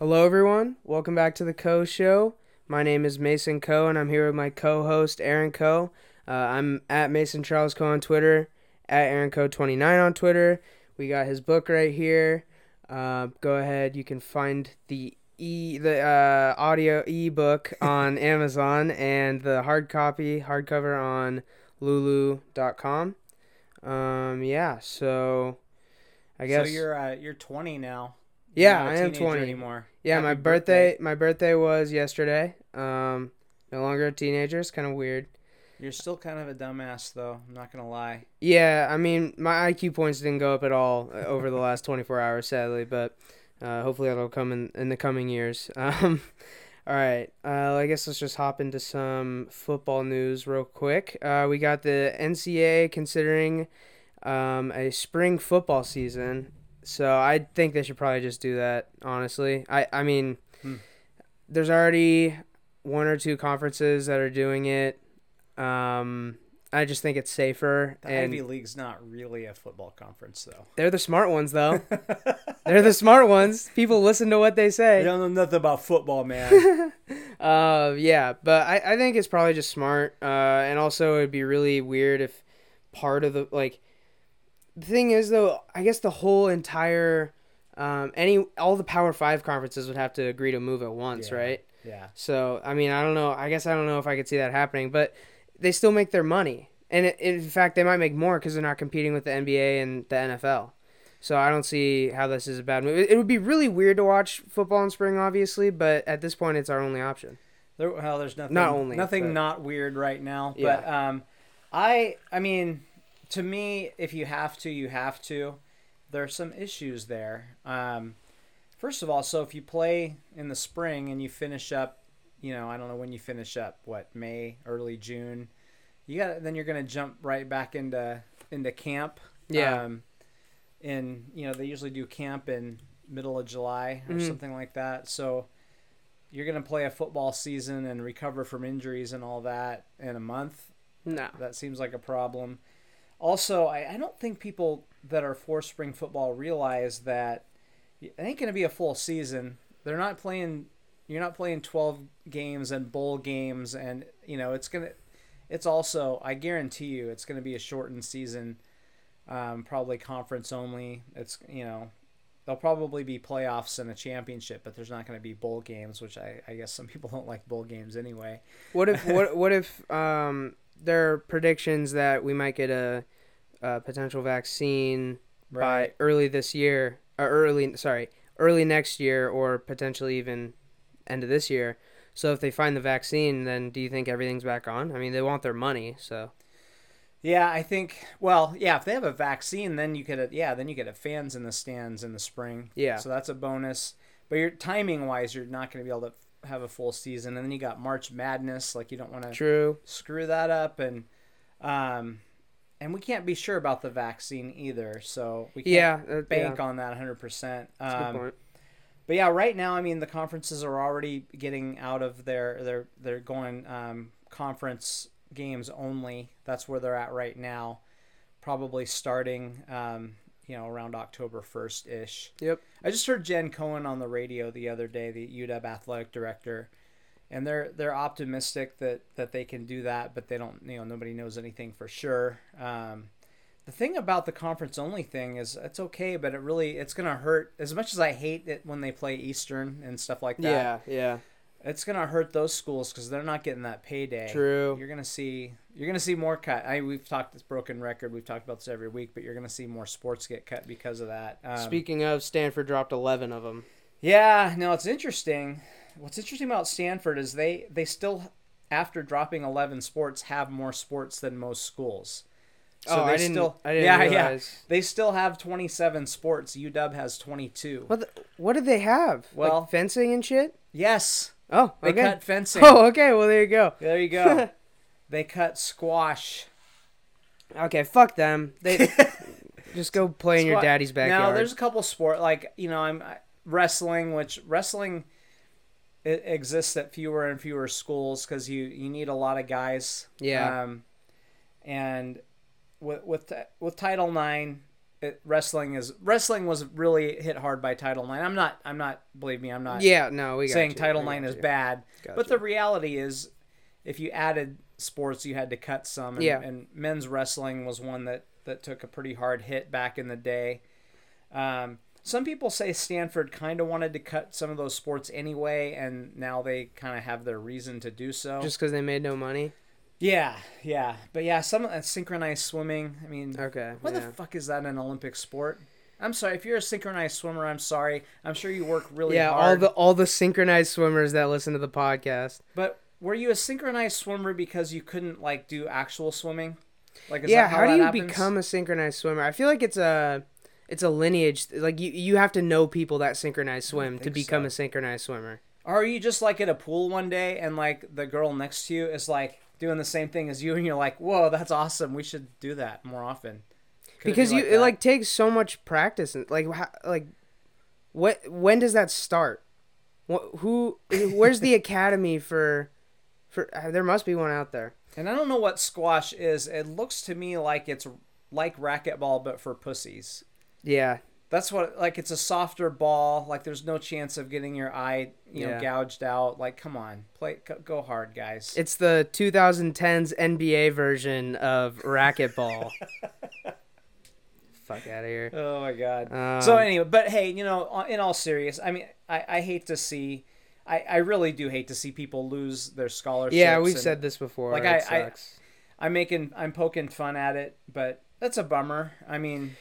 Hello, everyone. Welcome back to the Coe Show. My name is Mason Coe, and I'm here with my co-host Aaron Coe. Uh, I'm at Mason Charles Coe on Twitter, at Aaron Coe 29 on Twitter. We got his book right here. Uh, go ahead. You can find the e the uh, audio ebook on Amazon and the hard copy hardcover on Lulu.com. Um, yeah. So, I guess So you're uh, you're 20 now. Yeah, You're not a I am 20. anymore. Yeah, Happy my birthday, my birthday was yesterday. Um, no longer a teenager. It's kind of weird. You're still kind of a dumbass though. I'm not gonna lie. Yeah, I mean, my IQ points didn't go up at all uh, over the last 24 hours, sadly, but uh, hopefully that'll come in in the coming years. Um, all right, uh, I guess let's just hop into some football news real quick. Uh, we got the NCAA considering um, a spring football season, so I think they should probably just do that. Honestly, I I mean, Hmm. there's already one or two conferences that are doing it. Um, I just think it's safer The and Ivy League's not really a football conference though. they're the smart ones, though. they're the smart ones. People listen to what they say. say. don't know nothing about football, man. Uh, yeah, but I, I think it's probably just smart. Uh, and also it'd be really weird if part of the like. The thing is, though, I guess the whole entire, um, any all the Power Five conferences would have to agree to move at once, Yeah. right? yeah. So I mean, I don't know. I guess I don't know if I could see that happening, but they still make their money, and it, in fact, they might make more because they're not competing with the NBA and the NFL. So I don't see how this is a bad move. It, would be really weird to watch football in spring, obviously, but at this point, it's our only option. There, well, there's nothing Not only, nothing but- not weird right now. Yeah. But um, I I mean, to me, if you have to, you have to. There's some issues there. Um, first of all, so if you play in the spring and you finish up, you know, I don't know when you finish up, what May, early June, you got then you're gonna jump right back into into camp. Yeah. Um, and you know they usually do camp in middle of July or Mhm. something like that. So you're gonna play a football season and recover from injuries and all that in a month. No. That seems like a problem. Also, I, I don't think people that are for spring football realize that it ain't gonna be a full season. They're not playing. You're not playing 12 games and bowl games, and you know it's gonna. It's also, I guarantee you, it's gonna be a shortened season. Um, probably conference only. It's you know, there'll probably be playoffs and a championship, but there's not going to be bowl games, which I, I guess some people don't like bowl games anyway. What if what what if um there are predictions that we might get a, a potential vaccine by early this year or early sorry early next year or potentially even end of this year so if they find the vaccine then do you think everything's back on i mean they want their money so Yeah, I think. Well, yeah, if they have a vaccine, then you could. Yeah, then you could have fans in the stands in the spring. Yeah. So that's a bonus. But you're timing wise, you're not going to be able to have a full season, and then you got March Madness. Like you don't want to true screw that up, and um, and we can't be sure about the vaccine either. So we can't yeah uh, bank yeah, on that 100. percent that's a good Um, point. but yeah, right now, I mean, the conferences are already getting out of their they're they're going um, conference games only. That's where they're at right now. Probably starting, um, you know, around October first ish. Yep. I just heard Jen Cohen on the radio the other day, the UW athletic director, and they're they're optimistic that that they can do that, but they don't. You know, nobody knows anything for sure. Um, the thing about the conference only thing is it's okay, but it really it's gonna hurt. As much as I hate it when they play Eastern and stuff like that, yeah yeah it's gonna hurt those schools because they're not getting that payday. True. You're gonna see you're gonna see more cut. I we've talked this broken record. We've talked about this every week, but you're gonna see more sports get cut because of that. Um, speaking of stanford dropped 11 of them yeah, no, it's interesting. What's interesting about Stanford is they they still after dropping 11 sports have more sports than most schools. oh i they didn't still i didn't yeah realize yeah they still have 27 sports. UW has 22. what the, what did they have Well- like fencing and shit Yes, oh they okay cut fencing. oh okay well there you go There you go. they cut squash. Okay, fuck them. They just go play in your daddy's backyard. Now, there's a couple sport like you know I'm wrestling, which wrestling it exists at fewer and fewer schools because you you need a lot of guys. Yeah. Um, and with with with Title IX, it, wrestling is wrestling was really hit hard by Title IX. I'm not. I'm not. Believe me, I'm not Yeah, no, we saying you. Title IX is you. bad. Got but you. the reality is, if you added sports, you had to cut some. And, Yeah. and men's wrestling was one that that took a pretty hard hit back in the day. Um, some people say Stanford kind of wanted to cut some of those sports anyway, and now they kind of have their reason to do so. Just because they made no money. Yeah, yeah, but yeah, some uh, synchronized swimming. I mean, Okay. what yeah. the fuck is that an Olympic sport? I'm sorry if you're a synchronized swimmer. I'm sorry. I'm sure you work really yeah, all the all the synchronized swimmers that listen to the podcast. But were you a synchronized swimmer because you couldn't like do actual swimming? Like, is yeah, that how, how, do you happens? become a synchronized swimmer? I feel like it's a it's a lineage. Like you you have to know people that synchronized swim to become so. a synchronized swimmer. Or are you just like at a pool one day and like the girl next to you is like doing the same thing as you, and you're like, "Whoa, that's awesome! We should do that more often." Could because be you like it like takes so much practice and like how, like what when does that start? What who where's the academy for for uh, there must be one out there. and I don't know what squash is. It looks to me like it's like racquetball but for pussies. Yeah. That's what like it's a softer ball. Like there's no chance of getting your eye, you know, Yeah. gouged out. Like come on, play, go- go hard, guys. It's the 2010s NBA version of racquetball. Fuck out of here. Oh my god. Um, so anyway, but hey, you know, in all serious, I mean, I, I hate to see, I, I really do hate to see people lose their scholarships. Yeah, we've and said this before. like, it I- I- I'm making, I'm poking fun at it, but that's a bummer. I mean,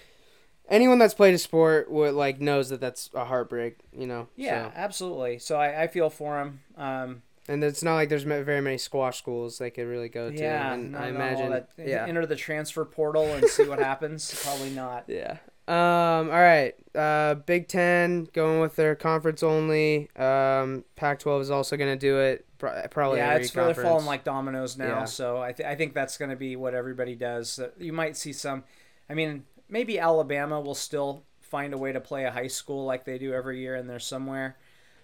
Anyone that's played a sport would like knows that that's a heartbreak, you know. yeah, so. absolutely. So I, I feel for him. Um, And it's not like there's very many squash schools they could really go to. yeah, and I imagine. that, yeah. enter the transfer portal and see what happens. Probably not. Yeah. Um. All right. Uh. Big Ten going with their conference only. Um. Pac-12 is also gonna do it. Probably. yeah, it's really conference. falling like dominoes now. Yeah. So I, th- I think that's going to be what everybody does. You might see some. I mean, maybe Alabama will still find a way to play a high school like they do every year and they're somewhere.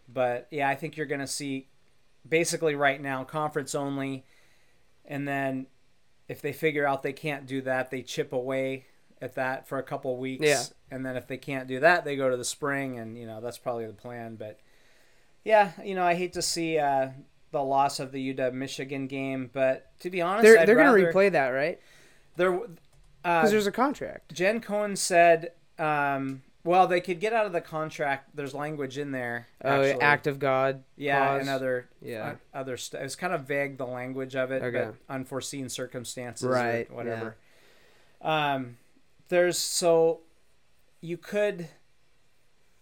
But yeah, I think you're going to see basically right now conference only, and then if they figure out they can't do that, they chip away at that for a couple weeks. Yeah. And then if they can't do that, they go to the spring, and you know that's probably the plan. But yeah, you know I hate to see uh, the loss of the UW Michigan game, but to be honest, They're I'd they're gonna replay that, right? There, uh, Because there's a contract. Jen Cohen said, um, well, they could get out of the contract. There's language in there. Oh, act of God. Yeah, clause. and other Yeah. uh, other stuff. It was kind of vague the language of it, Okay. but unforeseen circumstances, Right, Or whatever. Um, there's so you could.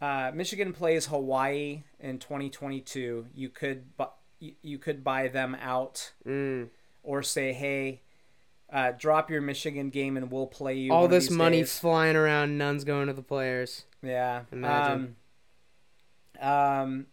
Uh, Michigan plays Hawaii in 2022. You could bu- you, you could buy them out Mm. or say, hey. Uh, drop your Michigan game and we'll play you. All this money days. flying around, none's going to the players. Yeah. Imagine. Um, um,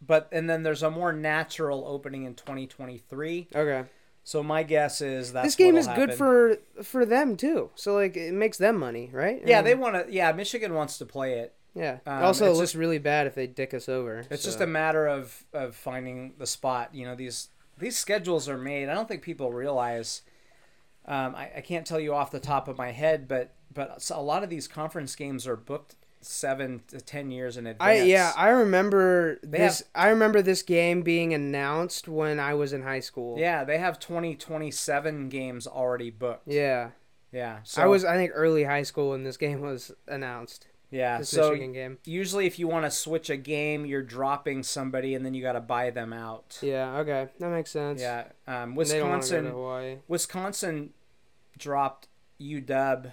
but and then there's a more natural opening in 2023. Okay. So my guess is that this game is good happen. for for them too. So like it makes them money, right? Yeah, I they want to. Yeah, Michigan wants to play it. Yeah. um, also, it it's looks just- really bad if they dick us over. It's so. just a matter of of finding the spot. You know, these these schedules are made. I don't think people realize. Um, I, I can't tell you off the top of my head, but but a lot of these conference games are booked seven to ten years in advance. I yeah, I remember They this. I remember this game being announced when I was in high school. yeah, they have 2027 games already booked. Yeah. Yeah, so I was I think early high school when this game was announced. yeah. This So Michigan game. usually, if you want to switch a game, you're dropping somebody, and then you got to buy them out. Yeah. Okay, that makes sense. Yeah, um, And They don't go Wisconsin. Wisconsin dropped UW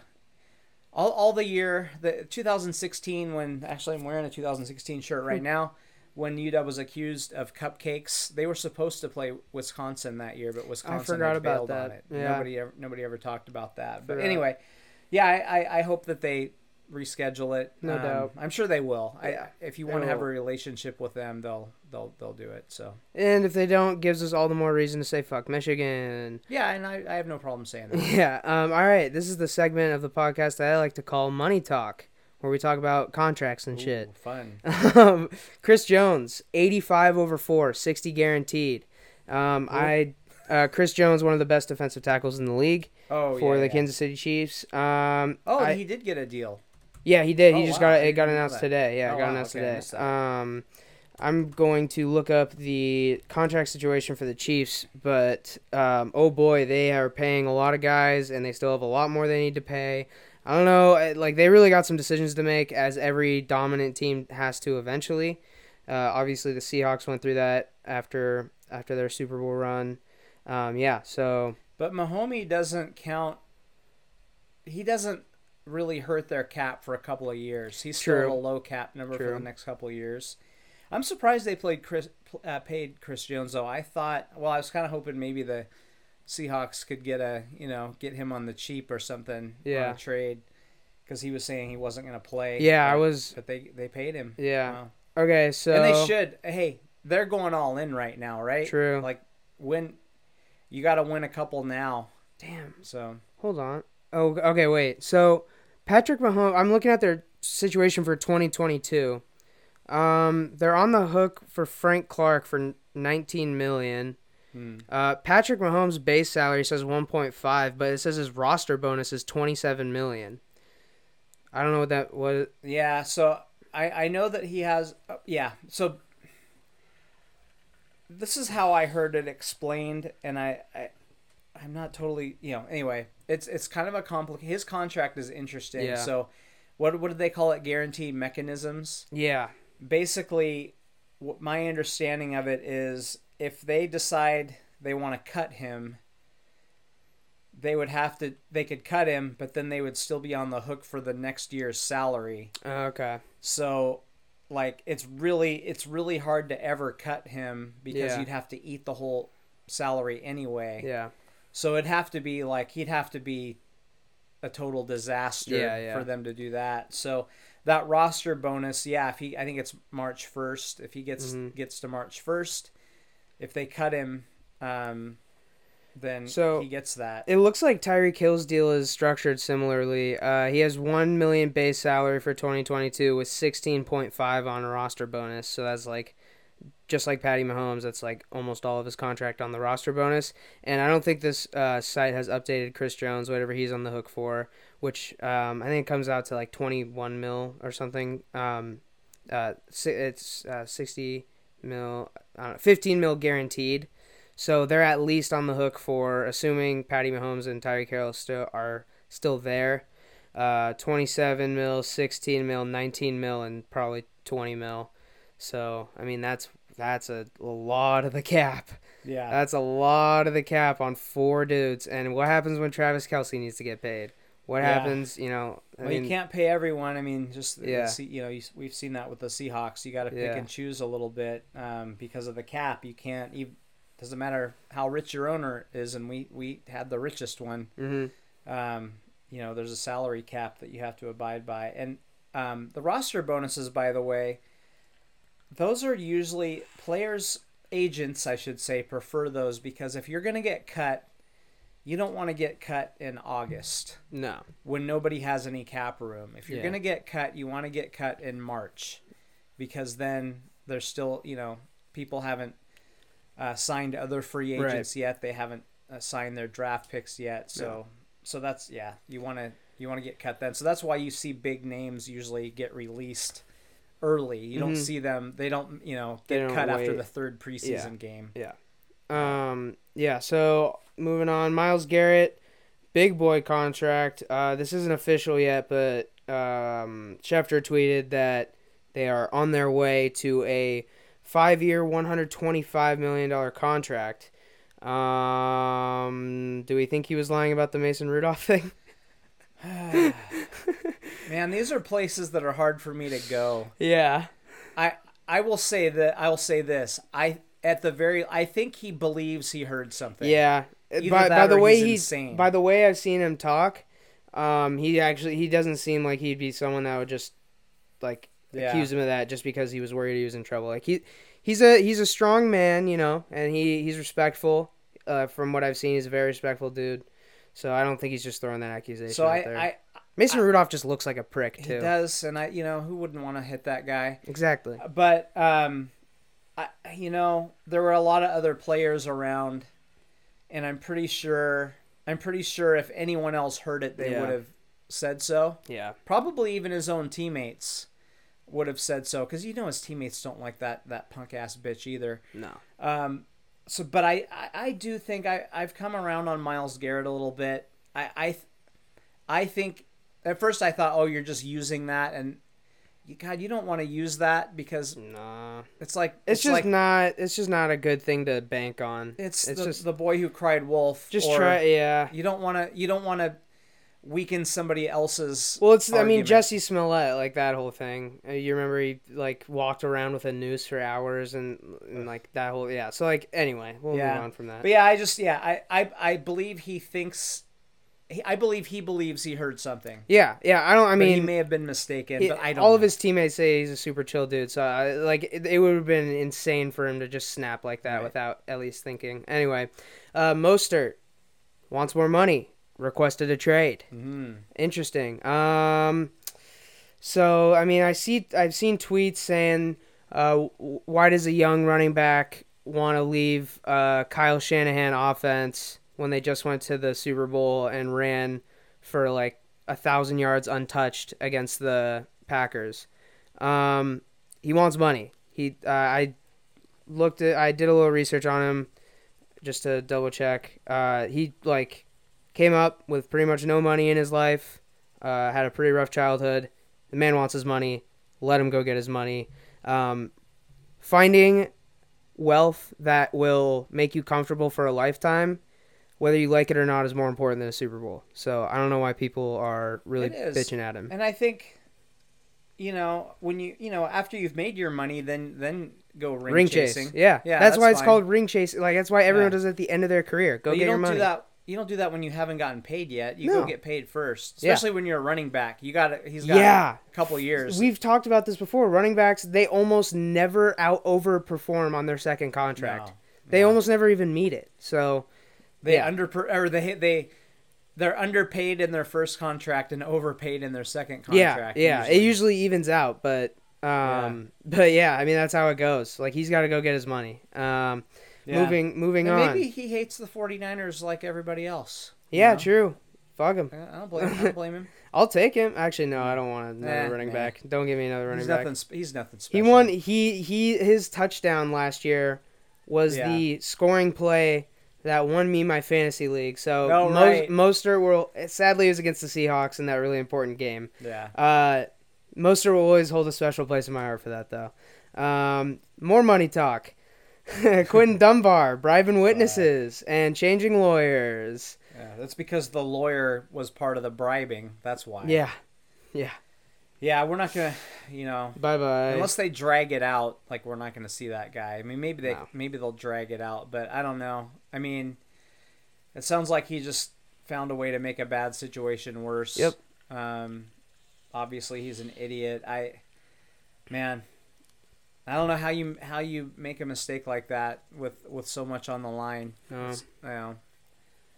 all, all the year the 2016 when actually I'm wearing a 2016 shirt right now. When UW was accused of cupcakes they were supposed to play Wisconsin that year but Wisconsin I forgot about that. it. Yeah. nobody ever nobody ever talked about that. But anyway yeah I, I, I hope that they reschedule it No Um, doubt. I'm sure they will Yeah, I, if you want to have a relationship with them they'll they'll they'll do it so And if they don't, gives us all the more reason to say fuck Michigan. yeah and I, I have no problem saying that Yeah. Um. All right. This is the segment of the podcast that I like to call Money Talk, where we talk about contracts and shit. Fun um, Chris Jones, 85 over 4, 60 guaranteed. Um, I uh, Chris Jones, one of the best defensive tackles in the league. Oh for yeah, the yeah. Kansas City Chiefs. Um, Oh, I- he did get a deal. Yeah, he did. He Oh, just wow, got it. Got announced today. Yeah, it Oh, got wow, announced okay, today. Um, I'm going to look up the contract situation for the Chiefs, but um, oh boy, they are paying a lot of guys, and they still have a lot more they need to pay. I don't know. Like they really got some decisions to make, as every dominant team has to eventually. Uh, obviously, the Seahawks went through that after after their Super Bowl run. Um, yeah, so But Mahomey doesn't count. He doesn't really hurt their cap for a couple of years. He's still True. at a low cap number for the next couple of years. I'm surprised they played Chris, uh, paid Chris Jones though. I thought, well, I was kind of hoping maybe the Seahawks could get a, you know, get him on the cheap or something Yeah. on a trade because he was saying he wasn't going to play. yeah, I was but they they paid him. yeah. Wow. Okay, so and they should. Hey, they're going all in right now, right? True. Like win, you got to win a couple now. damn. So Hold on. Oh, okay, wait. So Patrick Mahomes, I'm looking at their situation for 2022. Um, they're on the hook for Frank Clark for 19 million. hmm. Uh, Patrick Mahomes' base salary says 1.5, but it says his roster bonus is 27 million. I don't know what that was. yeah. So I I know that he has. Uh, yeah. So this is how I heard it explained, and I. I I'm not totally, you know. Anyway, it's it's kind of a complicated. His contract is interesting. Yeah. So, what what do they call it? Guarantee mechanisms. Yeah, basically what my understanding of it is if they decide they want to cut him they would have to they could cut him but then they would still be on the hook for the next year's salary oh, okay. so like it's really it's really hard to ever cut him because Yeah. you'd have to eat the whole salary anyway Yeah, so it'd have to be like he'd have to be a total disaster Yeah, yeah. for them to do that. So that roster bonus, yeah, if he I think it's March first. If he gets Mhm. gets to March first, if they cut him, um, then So, he gets that. It looks like Tyreek Hill's deal is structured similarly. Uh, he has one million base salary for 2022 with 16.5 on a roster bonus. So that's like, just like Patty Mahomes, that's like almost all of his contract on the roster bonus. And I don't think this uh, site has updated Chris Jones, whatever he's on the hook for, which um, I think comes out to like 21 mil or something. Um, uh, it's uh, 60 mil, I don't know, 15 mil guaranteed. So they're at least on the hook for assuming Patty Mahomes and Tyreek Carroll still are still there. Uh, 27 mil, 16 mil, 19 mil, and probably 20 mil. So I mean that's that's a lot of the cap. yeah, That's a lot of the cap on four dudes. And what happens when Travis Kelce needs to get paid? What Yeah. happens? You know, I well, mean, you can't pay everyone. I mean, just Yeah. You know, you, we've seen that with the Seahawks. You got to pick Yeah. and choose a little bit um, because of the cap. You can't. even doesn't matter how rich your owner is, and we we had the richest one. mhm. um, you know, there's a salary cap that you have to abide by. And um, the roster bonuses, by the way, those are usually players, agents, I should say, prefer those because if you're going to get cut, you don't want to get cut in August no, when nobody has any cap room. If you're Yeah. going to get cut, you want to get cut in March because then there's still, you know, people haven't uh, signed other free Right. agents yet. They haven't uh, signed their draft picks yet. So, so that's yeah, you want to you want to get cut then. So that's why you see big names usually get released early. You don't Mhm. see them. They don't, you know, get cut after the third preseason game. Yeah. Um, yeah, so moving on, Myles Garrett, big boy contract. Uh, this isn't official yet, but um, Schefter tweeted that they are on their way to a five-year, one hundred twenty-five million dollar contract. Um, do we think he was lying about the Mason Rudolph thing? Man, these are places that are hard for me to go. yeah. I I will say that I will say this. I at the very I think he believes he heard something. Yeah. Either by, by the way he's he's insane. by the way I've seen him talk, um, he actually he doesn't seem like he'd be someone that would just like Yeah. accuse him of that just because he was worried he was in trouble. Like he he's a he's a strong man, you know, and he he's respectful. Uh, from what I've seen, he's a very respectful dude. So I don't think he's just throwing that accusation So out I, there. I Mason Rudolph just looks like a prick he too. does, and I you know who wouldn't want to hit that guy? Exactly. But um, I you know there were a lot of other players around, and I'm pretty sure I'm pretty sure if anyone else heard it, they Yeah. would have said so. Yeah. Probably even his own teammates would have said so because you know his teammates don't like that that punk ass bitch either. No. Um, so, but I, I, I do think I, I've come around on Myles Garrett a little bit. I, I, I think at first I thought, oh, you're just using that, and you, God, you don't want to use that because Nah. it's like It's, just like not. It's just not a good thing to bank on. it's, it's the, just the boy who cried wolf. just or try. Yeah. You don't want to. You don't want to weaken somebody else's. Well, it's. I mean. Jussie Smollett, like that whole thing. Uh, You remember he like walked around with a noose for hours and, and like that whole. Yeah. So like anyway, we'll Yeah. move on from that. But yeah, I just yeah, I I, I believe he thinks. I believe he believes he heard something. yeah. Yeah. I don't. I mean, he may have been mistaken, He- but I don't. all of his teammates say he's a super chill dude. So I, like it, it would have been insane for him to just snap like that Right. without at least thinking. Anyway, uh, Mostert wants more money. Requested a trade. Mhm. Interesting. Um, so I mean, I see I've seen tweets saying, uh, why does a young running back want to leave uh, Kyle Shanahan offense when they just went to the Super Bowl and ran for like a thousand yards untouched against the Packers? Um, he wants money. He uh, I looked at I did a little research on him just to double check. Uh, he like came up with pretty much no money in his life. Uh, had a pretty rough childhood. The man wants his money. Let him go get his money. Um, finding wealth that will make you comfortable for a lifetime, whether you like it or not, is more important than a Super Bowl. So I don't know why people are really bitching at him. And I think, you know, when you you know after you've made your money, then then go ring, Ring, chasing. chase, yeah, Yeah, that's, that's why it's called ring chase. Like that's why everyone Yeah. does it at the end of their career. Go But get you your don't money. do that. You don't do that when you haven't gotten paid yet. You No. go get paid first, Yeah. especially when you're a running back. You got he's got Yeah. a couple years. We've talked about this before. Running backs, they almost never out overperform on their second contract. No. They Yeah. almost never even meet it. So They Yeah. under or they they they're underpaid in their first contract and overpaid in their second contract. yeah, yeah, it usually evens out. But um, but yeah, I mean that's how it goes. Like he's got to go get his money. Um, Yeah. moving moving And on. maybe he hates the 49ers like everybody else. you yeah, know? true. Fuck him. I don't blame. I don't blame him. I'll take him. Actually, no, I don't want another Eh, running nah. back. Don't give me another running He's back. nothing. He's nothing special. He won. He he. His touchdown last year was Yeah. the scoring play that won me my fantasy league. So Oh, Mo- right. Mostert will. Sadly, it was against the Seahawks in that really important game. Yeah. Uh, Mostert will always hold a special place in my heart for that, though. Um, more money talk. Quinton Dunbar bribing witnesses and changing lawyers. Yeah. That's because the lawyer was part of the bribing. That's why. Yeah. Yeah. Yeah, we're not gonna. You know. Bye bye. Unless they drag it out, like we're not going to see that guy. I mean, maybe they No. maybe they'll drag it out, but I don't know. I mean, it sounds like he just found a way to make a bad situation worse. Yep. Um, obviously he's an idiot. I, man, I don't know how you how you make a mistake like that with with so much on the line. No. You know,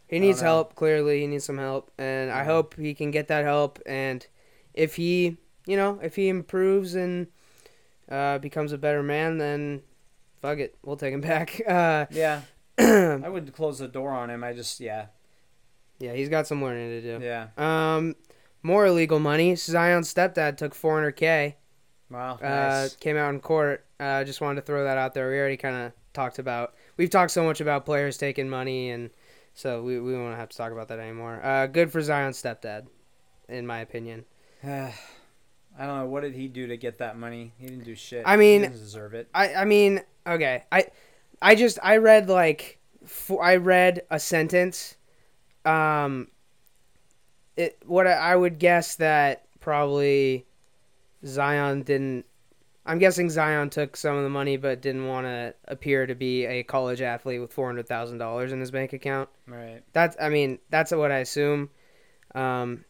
He needs help. Clearly, he needs some help, and I hope he can get that help. And if he, you know, if he improves and uh, becomes a better man, then fuck it, we'll take him back. Uh, yeah, I wouldn't close the door on him. I just yeah yeah, he's got some learning to do. yeah. Um, more illegal money. Zion's stepdad took 400k. Wow, Uh, nice. came out in court. I uh, just wanted to throw that out there. We already kind of talked about. We've talked so much about players taking money, and so we we won't have to talk about that anymore. Uh, good for Zion's stepdad, in my opinion. I don't know what did he do to get that money. He didn't do shit. I mean- deserve it. I I mean, okay. I I just I read like I read a sentence. Um. It what I, I would guess that probably Zion didn't. I'm guessing Zion took some of the money, but didn't want to appear to be a college athlete with four hundred thousand dollars in his bank account. Right. That's I mean that's what I assume. Um,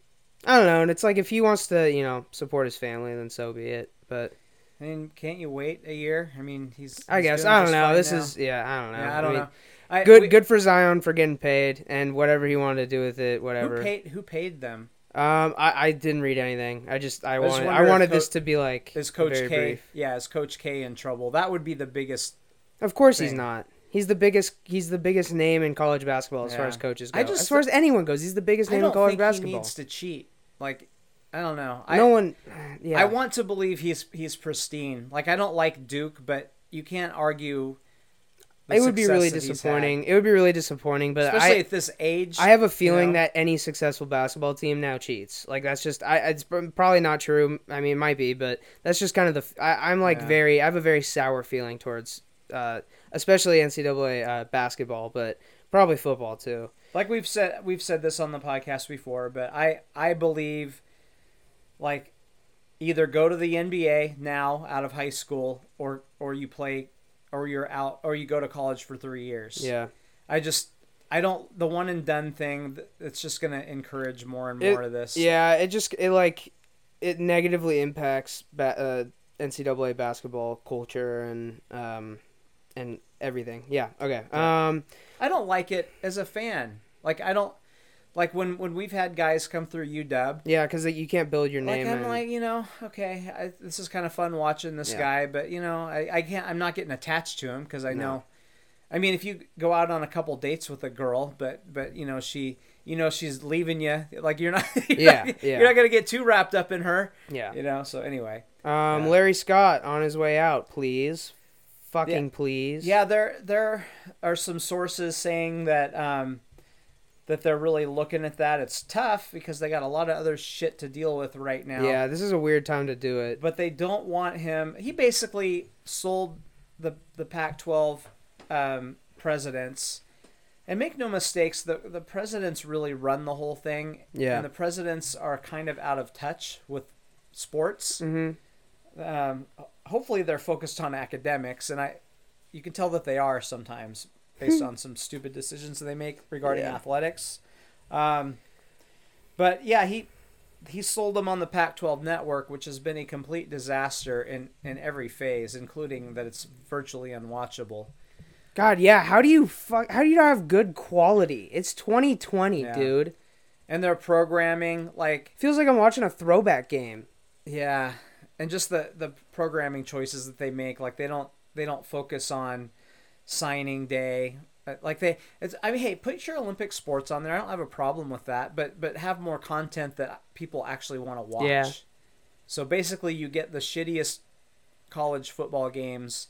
I don't know, and it's like if he wants to, you know, support his family, then so be it. But I mean, can't you wait a year? I mean, he's. I guess I don't know. This now. is yeah, I don't know. Yeah, I don't mean, know. I, Good, we- good for Zion for getting paid and whatever he wanted to do with it, whatever. Who paid? Who paid them? Um, I, I didn't read anything. I just I I wanted I wanted this to be like Is Coach K? brief. Yeah, is Coach K in trouble? That would be the biggest. Of course he's not. He's the biggest. He's the biggest name in college basketball as far as coaches go. I just as far as anyone goes, he's the biggest I name in college basketball. he needs to cheat. Like, I don't know. I, no one. Yeah. I want to believe he's he's pristine. Like, I don't like Duke, but you can't argue. it would be really that he's had. disappointing. It would be really disappointing. But especially I, at this age. I have a feeling know? that any successful basketball team now cheats. Like that's just. I. It's probably not true. I mean, it might be, but that's just kind of the. I, am like Yeah. very. I have a very sour feeling towards, uh, especially NCAA uh, basketball, but probably football too. like we've said we've said this on the podcast before, but I I believe like either go to the NBA now out of high school or or you play or you're out or you go to college for 3 years. Yeah. I just I don't the one and done thing it's just going to encourage more and It- more of this. Yeah, it just it like it negatively impacts ba- uh, NCAA basketball culture and um and everything. Yeah. Okay. Um. I don't like it as a fan. Like I don't like when when we've had guys come through UW Yeah, because you can't build your name. like. I'm and- like you know okay I, this is kind of fun watching this Yeah. guy but you know I, I can't I'm not getting attached to him because I No. know I mean if you go out on a couple dates with a girl but but you know she you know she's leaving you like you're not you're Yeah, not, yeah. you're not gonna get too wrapped up in her yeah. you know so anyway Um. Yeah. Larry Scott on his way out, please. Fucking please. yeah there there are some sources saying that um that they're really looking at that it's tough because they got a lot of other shit to deal with right now Yeah. This is a weird time to do it. but they don't want him. He basically sold the the Pac-12 um, presidents. And make no mistakes, the the presidents really run the whole thing. Yeah. And the presidents are kind of out of touch with sports. Mm-hmm. Um, hopefully, they're focused on academics, and I, you can tell that they are sometimes based on some stupid decisions that they make regarding Yeah. athletics. Um, but yeah, he he sold them on the Pac-12 network, which has been a complete disaster in in every phase, including that it's virtually unwatchable. God, yeah. How do you fuck? How do you not have good quality? It's 2020, Yeah. dude. And their programming, like Feels like I'm watching a throwback game. yeah, and just the the programming choices that they make, like they don't they don't focus on signing day. Like they, it's. I mean, hey, put your Olympic sports on there. I don't have a problem with that, but but have more content that people actually want to watch. Yeah. So basically, you get the shittiest college football games,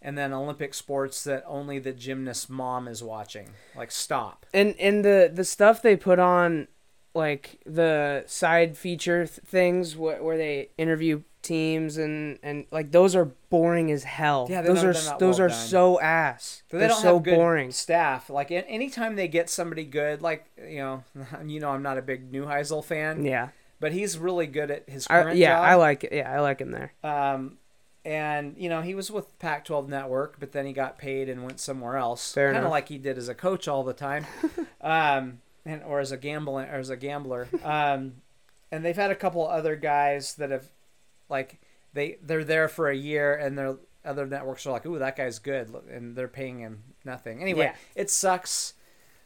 and then Olympic sports that only the gymnast mom is watching. Like, stop. and and the the stuff they put on like the side feature th- things wh- where they interview teams and and like those are boring as hell Yeah, those not- are those well are done. so ass They they're don't so have good boring staff. Like, anytime they get somebody good, like you know, you know, I'm not a big Neuheisel fan, yeah but he's really good at his I, current yeah job. i like it yeah i like him there Um, and you know, he was with Pac-12 Network, but then he got paid and went somewhere else. Fair Kind of like he did as a coach all the time, um, and or as a gambling or as a gambler. Um, and they've had a couple other guys that have, like, they they're there for a year, and their other networks are like, "Ooh, that guy's good," and they're paying him nothing. Anyway, Yeah. it sucks.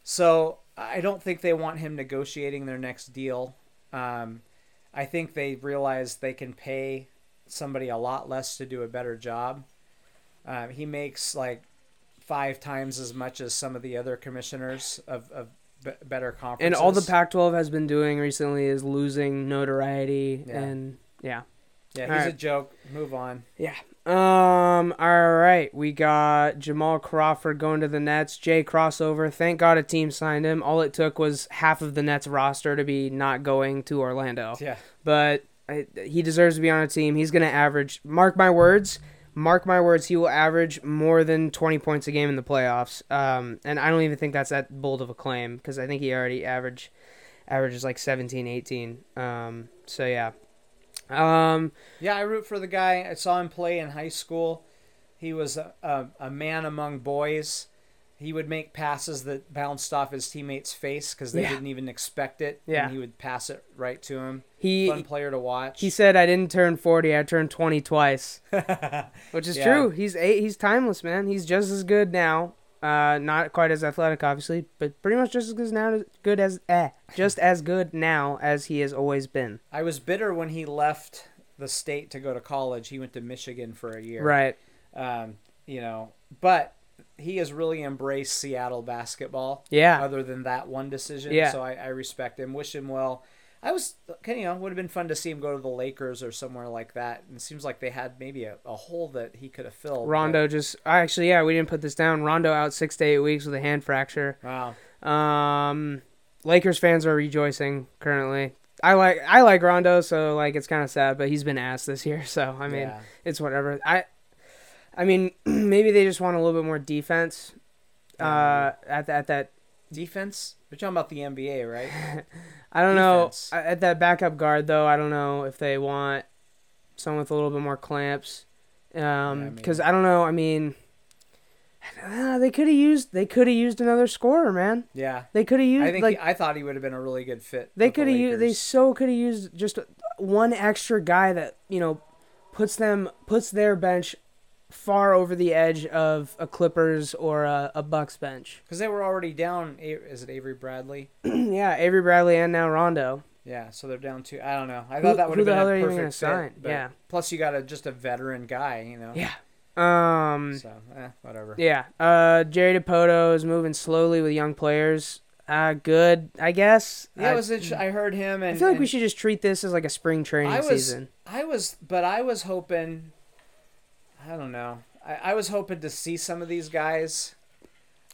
So I don't think they want him negotiating their next deal. Um, I think they realize they can pay somebody a lot less to do a better job. Um, he makes like five times as much as some of the other commissioners of, of b- better conferences. and all the pac-12 has been doing recently is losing notoriety Yeah. and yeah yeah, he's all a joke. Move on. Yeah. Um. All right. We got Jamal Crawford going to the Nets. Jay crossover. Thank God a team signed him. All it took was half of the Nets roster to be not going to Orlando. Yeah, But I, he deserves to be on a team. He's gonna average. Mark my words. Mark my words. He will average more than twenty points a game in the playoffs. Um. And I don't even think that's that bold of a claim because I think he already average averages like 17, 18. Um. So yeah. Um. yeah. I root for the guy. I saw him play in high school. He was a, a, a man among boys. He would make passes that bounced off his teammate's face because they Yeah. didn't even expect it. Yeah. and he would pass it right to him. He Fun player to watch. He said, "I didn't turn forty. I turned twenty twice," which is Yeah. true. He's eight. He's timeless, man. He's just as good now. Uh, not quite as athletic, obviously, but pretty much just as good now. Good as eh, just as good now as he has always been. I was bitter when he left the state to go to college. He went to Michigan for a year. Right. Um, you know, but he has really embraced Seattle basketball. Yeah. Other than that one decision, Yeah. So I, I respect him. Wish him well. I was, you know, would have been fun to see him go to the Lakers or somewhere like that. And it seems like they had maybe a, a hole that he could have filled. but- Rondo just. Actually, yeah, we didn't put this down. Rondo out six to eight weeks with a hand fracture. Wow. Um, Lakers fans are rejoicing currently. I like I like Rondo, so like it's kind of sad, but he's been asked this year, so I mean yeah. it's whatever. I, I mean maybe they just want a little bit more defense. Uh, at at that defense. We're talking about the NBA, right? I don't know Defense. at at that backup guard though. I don't know if they want someone with a little bit more clamps. Um, I mean- because I don't know. I mean, uh, they could have used they could have used another scorer, man. Yeah. They could have used I think like he, I thought he would have been a really good fit. They could have used. They so could have used just one extra guy that you know puts them puts their bench far over the edge of a Clippers or a, a Bucks bench. because they were already down. Is it Avery Bradley? yeah, Avery Bradley and now Rondo. Yeah, so they're down two. I don't know. I Who- thought that would have been a perfect fit, sign? Yeah. Plus, you got a just a veteran guy. You know. Yeah. Um. So eh, whatever. Yeah. Uh. Jerry Dipoto is moving slowly with young players. Uh. Good, I guess. Yeah, I, was. I heard him, and I feel like we should just treat this as like a spring training I was- season. I was, but I was hoping. I don't know. I, I was hoping to see some of these guys.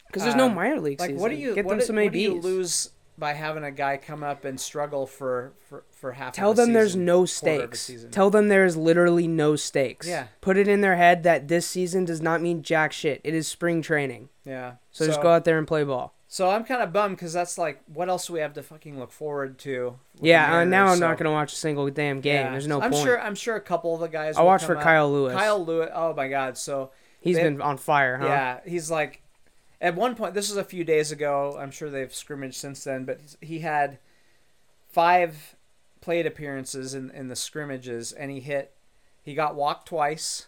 Because there's no um, minor league Like, season. what do you get what them do- some what do you lose by having a guy come up and struggle for for, for half? Tell them there's no quarter of a stakes. season? Tell them there is literally no stakes. Yeah. Put it in their head that this season does not mean jack shit. It is spring training. yeah. So, just go out there and play ball. So I'm kind of bummed because that's like, what else do we have to fucking look forward to? Yeah, uh, now I'm not gonna watch a single damn game. yeah. There's no I'm point. sure. I'm sure a couple of the guys. I'll watch for up. Kyle Lewis. Kyle Lewis. Oh my God. So He's they- been on fire, huh? yeah, he's like, at one point. This was a few days ago. I'm sure they've scrimmaged since then, but he had five plate appearances in in the scrimmages, and he hit. He got walked twice.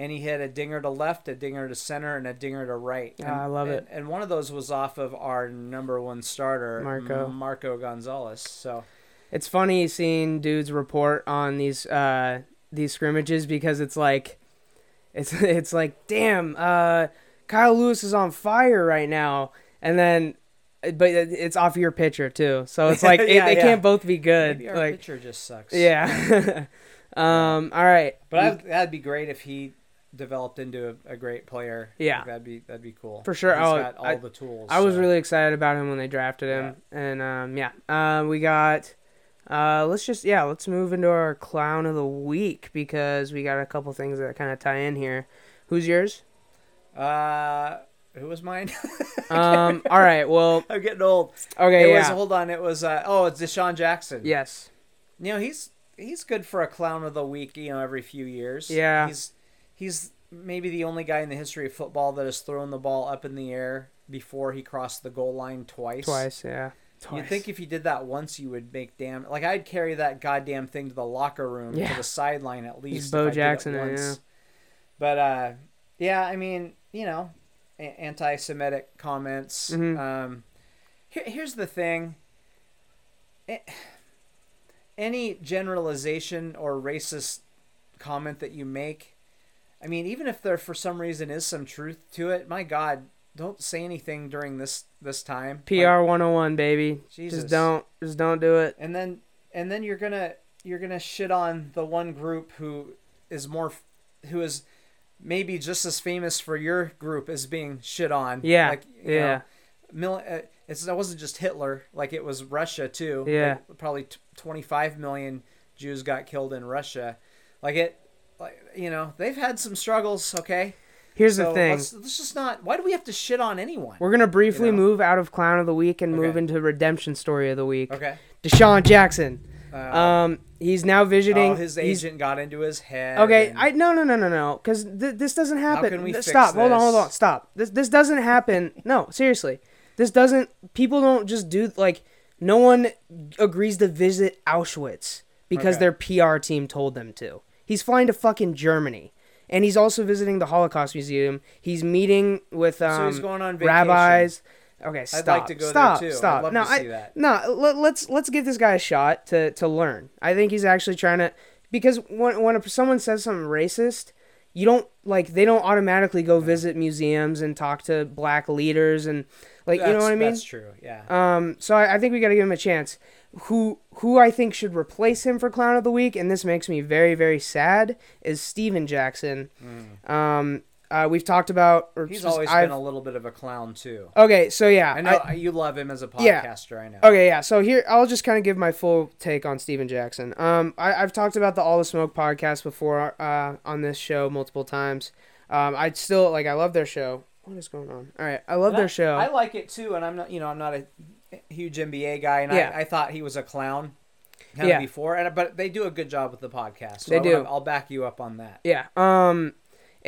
And he hit a dinger to left, a dinger to center, and a dinger to right. Ah, And- I love it. And, and one of those was off of our number one starter, Marco. Marco Gonzales. So It's funny seeing dudes report on these uh these scrimmages because it's like it's it's like damn uh Kyle Lewis is on fire right now and then but it's off your pitcher too. So it's like it- they yeah. can't both be good. maybe our like pitcher just sucks. yeah. um all right. but I'd, that'd be great if he developed into a, a great player. Yeah. Like, that'd be that'd be cool For sure. He's Oh, got all I- the tools. I was really excited about him when they drafted him, and um, yeah, uh, we got. Uh, let's just yeah, let's move into our clown of the week because we got a couple things that kind of tie in here. Who's yours? Uh, who was mine? Um, all right, well, I'm getting old. okay, it yeah, was hold on. It was uh, oh, it's DeSean Jackson. yes, You know he's he's good for a clown of the week. You know every few years. Yeah. He's he's maybe the only guy in the history of football that has thrown the ball up in the air before he crossed the goal line twice. twice, yeah, twice. You'd think if you did that once, you would make damn like I'd carry that goddamn thing to the locker room Yeah. to the sideline at least. Bo did it Jackson once. yeah. But uh, yeah, I mean, you know, a- anti-Semitic comments. Mhm. Um, here, here's the thing. A- Any generalization or racist comment that you make, I mean, even if there for some reason is some truth to it, my God, don't say anything during this this time. PR Like, 101, baby. Jesus. Just don't, just don't do it. and then and then you're gonna you're gonna shit on the one group who is more who is maybe just as famous for your group as being shit on Yeah, like yeah. know, mil- uh, it's that wasn't just Hitler like it was Russia too Yeah. Like, probably t- 25 million Jews got killed in Russia like it like you know they've had some struggles okay Here's so the thing. let's, let's just not why do we have to shit on anyone We're gonna briefly you know? move out of clown of the week and move into redemption story of the week. okay DeSean Jackson. Uh, Um, he's now visiting. oh, his agent got into his head Okay, I no no no no no because th- this doesn't happen. How can we stop. Hold on, hold on. Stop. This this doesn't happen. no, seriously, this doesn't. People don't just do like. No one agrees to visit Auschwitz because Okay. their PR team told them to. He's flying to fucking Germany, and he's also visiting the Holocaust Museum. He's meeting with um, So he's on rabbis. Okay, stop. like to go there, stop. I'd Stop. love no, to I, see that. no. Let, let's let's give this guy a shot to to learn. I think he's actually trying to because when when someone says something racist, you don't like they don't automatically go visit museums and talk to black leaders and like you know what I mean. That's true. Yeah. Um, so I, I think we got to give him a chance. Who who I think should replace him for clown of the week, and this makes me very very sad, is Stephen Jackson. Um, uh, we've talked about. Or. He's just- always I've- been a little bit of a clown too. okay. So yeah, I know you love him as a Yeah. podcaster. I know. Okay, yeah. So here, I'll just kind of give my full take on Stephen Jackson. Um, I, I've talked about the All the Smoke podcast before uh, on this show multiple times. Um, I still like. I love their show. What is going on? All right, I love And I- their show. I like it too, and I'm not. You know, I'm not a huge NBA guy, and Yeah. I, I thought he was a clown. Kind Yeah. of before, and but they do a good job with the podcast. So They I do. wanna- I'll back you up on that. Yeah. Um,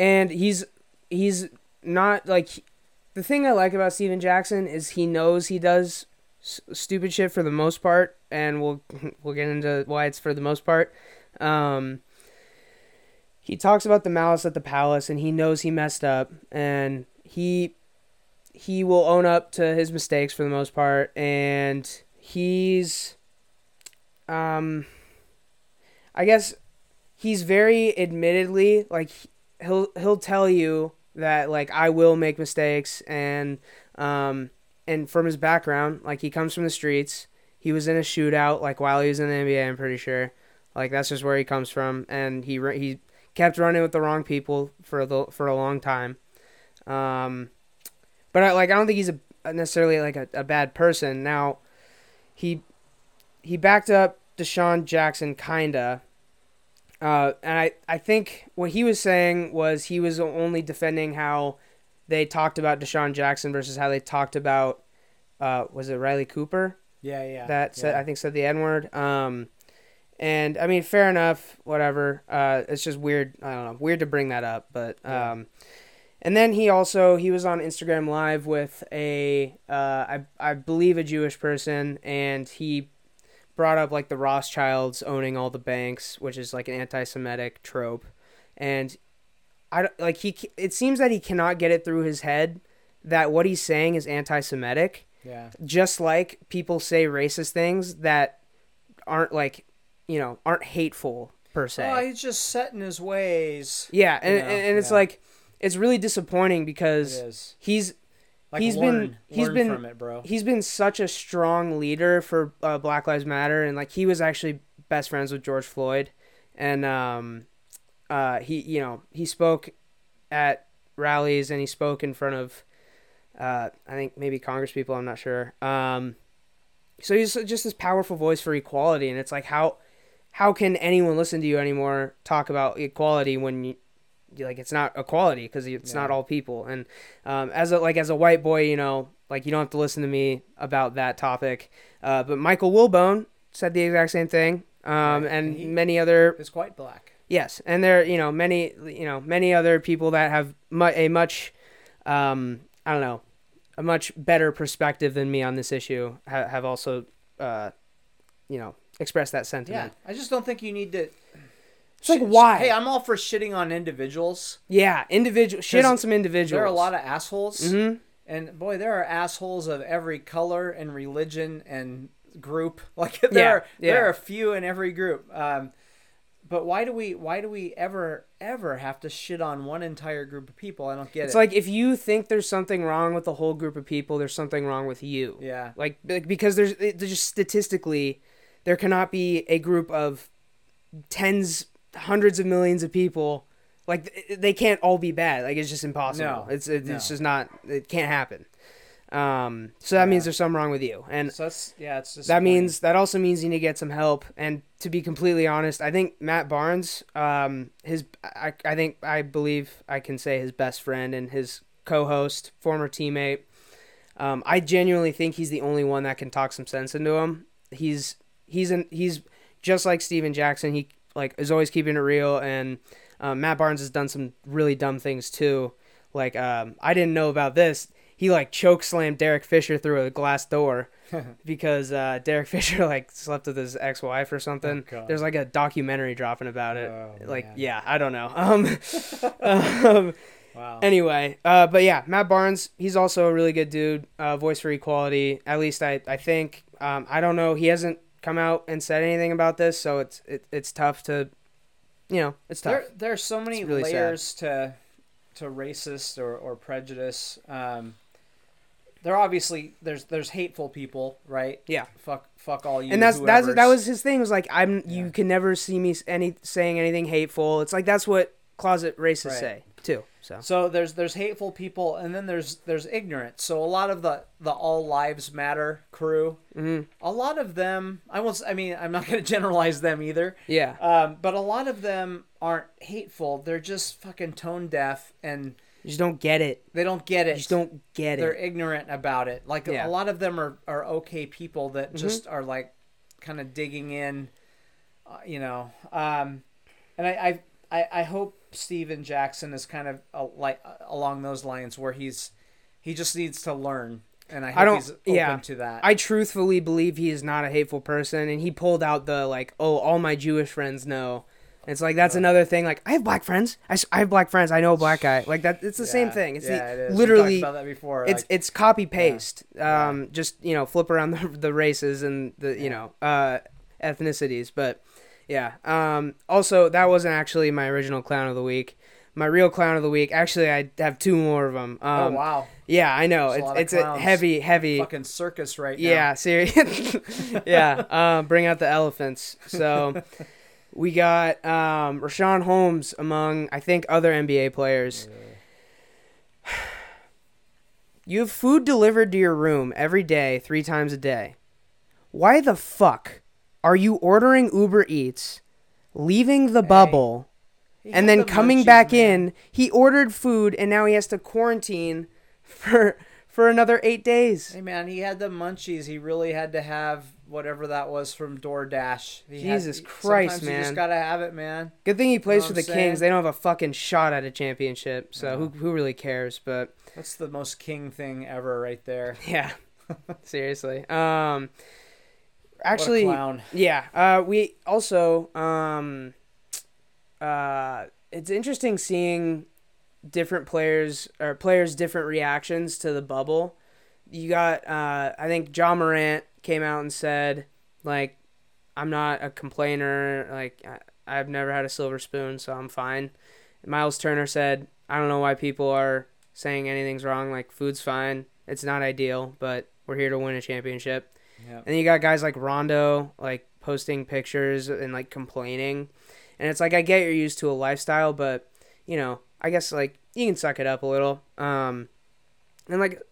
and he's he's not like the thing I like about Stephen Jackson is he knows he does stupid shit for the most part, and we'll we'll get into why it's for the most part. Um, he talks about the malice at the palace, and he knows he messed up, and he he will own up to his mistakes for the most part, and he's um, I guess he's very admittedly like he'll he'll tell you that like I will make mistakes and um and from his background like he comes from the streets. He was in a shootout like while he was in the NBA I'm pretty sure. Like that's just where he comes from. And he he kept running with the wrong people for the for a long time. Um but I, like I don't think he's a necessarily like a, a bad person. Now he he backed up DeSean Jackson kinda uh, and I, I think what he was saying was he was only defending how they talked about DeSean Jackson versus how they talked about uh, was it Riley Cooper Yeah, yeah. that said yeah. I think said the N word. Um, and I mean fair enough, whatever. Uh, it's just weird. I don't know, weird to bring that up, but Yeah. um, and then he also he was on Instagram Live with a uh, I I believe a Jewish person, and he brought up like the Rothschilds owning all the banks, which is like an anti-Semitic trope, and I don't- like he it seems that he cannot get it through his head that what he's saying is anti-Semitic yeah. just like people say racist things that aren't like you know aren't hateful per se Oh, he's just set in his ways. yeah and, you know, and, and it's yeah. like it's really disappointing because he's Like he's learn, been- he's learn been- from it, bro. he's been such a strong leader for uh, black lives matter and like he was actually best friends with george floyd and um uh he you know he spoke at rallies and he spoke in front of uh i think maybe congress people i'm not sure um so he's just this powerful voice for equality and it's like how how can anyone listen to you anymore talk about equality when you- like it's not equality because it's not all people and um, as a like as a white boy you know like you don't have to listen to me about that topic uh, but michael wilbon said the exact same thing um, Right, and and he- many other It's quite black. yes and there you know many you know many other people that have mu- a much um, i don't know a much better perspective than me on this issue ha- have also uh, you know expressed that sentiment. Yeah. sentiment I just don't think you need to. It's like, why? Hey, I'm all for shitting on individuals. yeah individual shit on some individuals There are a lot of assholes. hmm And boy, there are assholes of every color and religion and group. Like there Yeah, are yeah. there are a few in every group. Um, but why do we why do we ever ever have to shit on one entire group of people? I don't get It's it. like if you think there's something wrong with the whole group of people, there's something wrong with you. yeah, Like because there's there's just statistically there cannot be a group of tens, hundreds of millions of people. Like they can't all be bad. Like it's just impossible. No, it's it's no. just not. It can't happen. Um. So that means there's something wrong with you, and so that's yeah, it's just that means that also means you need to get some help. And to be completely honest, I think Matt Barnes, um, his I, I think I believe I can say his best friend and his co-host, former teammate. Um, I genuinely think he's the only one that can talk some sense into him. He's he's an, he's just like Stephen Jackson. He like is always keeping it real, and um, Matt Barnes has done some really dumb things too. Like um, I didn't know about this. He like choke slammed Derek Fisher through a glass door because uh, Derek Fisher like slept with his ex wife or something. Oh, There's like a documentary dropping about it. Oh, like man. yeah, I don't know. Um, um wow. anyway, uh, but yeah, Matt Barnes, he's also a really good dude. Uh, voice for equality, at least I, I think. Um, I don't know. He hasn't come out and said anything about this, so it's it, it's tough to you know, it's tough. There, there are so many really sad. layers to to racist or, or prejudice. Um, there obviously there's there's hateful people, right? Yeah. Fuck fuck all you. and that's that's that was his thing. Was like I'm Yeah. you can never see me any saying anything hateful. It's like that's what closet racists Right. say too. So So there's there's hateful people, and then there's there's ignorant. So a lot of the the all lives matter crew, mhm. a lot of them, I won't. I mean, I'm not going to generalize them either. yeah, Um, but a lot of them aren't hateful. They're just fucking tone deaf, and you just don't get it. they don't get You it. just don't get it. They're ignorant about it. Like Yeah. a lot of them are are okay people that Mm-hmm. just are like kind of digging in, uh, you know. Um, and I, I I I hope Stephen Jackson is kind of uh, like along those lines where he's he just needs to learn, and I hope don't- he's open yeah. to that. I truthfully believe he is not a hateful person, and he pulled out the like, oh, all my Jewish friends know. It's like that's another thing. Like I have black friends. I, I have black friends. I know a black guy. Like that. It's the same thing. It's yeah, the, it is. Literally about that before. it's like, it's copy paste. Yeah. Um, just you know, flip around the, the races and the you know uh, ethnicities. But yeah. Um, also, that wasn't actually my original clown of the week. My real clown of the week. Actually, I have two more of them. oh Um, wow, Yeah, I know. There's a It's it's a heavy, heavy. fucking circus right now. Yeah, serious. yeah, um, bring out the elephants. So we got um, Richaun Holmes among I think other NBA players. You have food delivered to your room every day, three times a day. Why the fuck are you ordering Uber Eats, leaving the Hey, bubble, and then the coming munchies, back man. in? He ordered food, and now he has to quarantine for for another eight days. Hey man, he had the munchies. He really had to have whatever that was from DoorDash. He Jesus he- Christ, sometimes You just gotta have it, man. Good thing he plays know for the I'm Kings. They don't have a fucking shot at a championship, so who who really cares? But That's the most king thing ever, right there. yeah, seriously. Um, actually, yeah. Uh, we also um, uh, it's interesting seeing different players or players' different reactions to the bubble. You got, uh, I think Ja Morant came out and said, like, I'm not a complainer. Like, I, I've never had a silver spoon, so I'm fine. Myles Turner said, I don't know why people are saying anything's wrong. Like, food's fine. It's not ideal, but we're here to win a championship. Yeah. And you got guys like Rondo, like posting pictures and like complaining. And it's like I get you're used to a lifestyle, but you know, I guess like you can suck it up a little. Um, and like,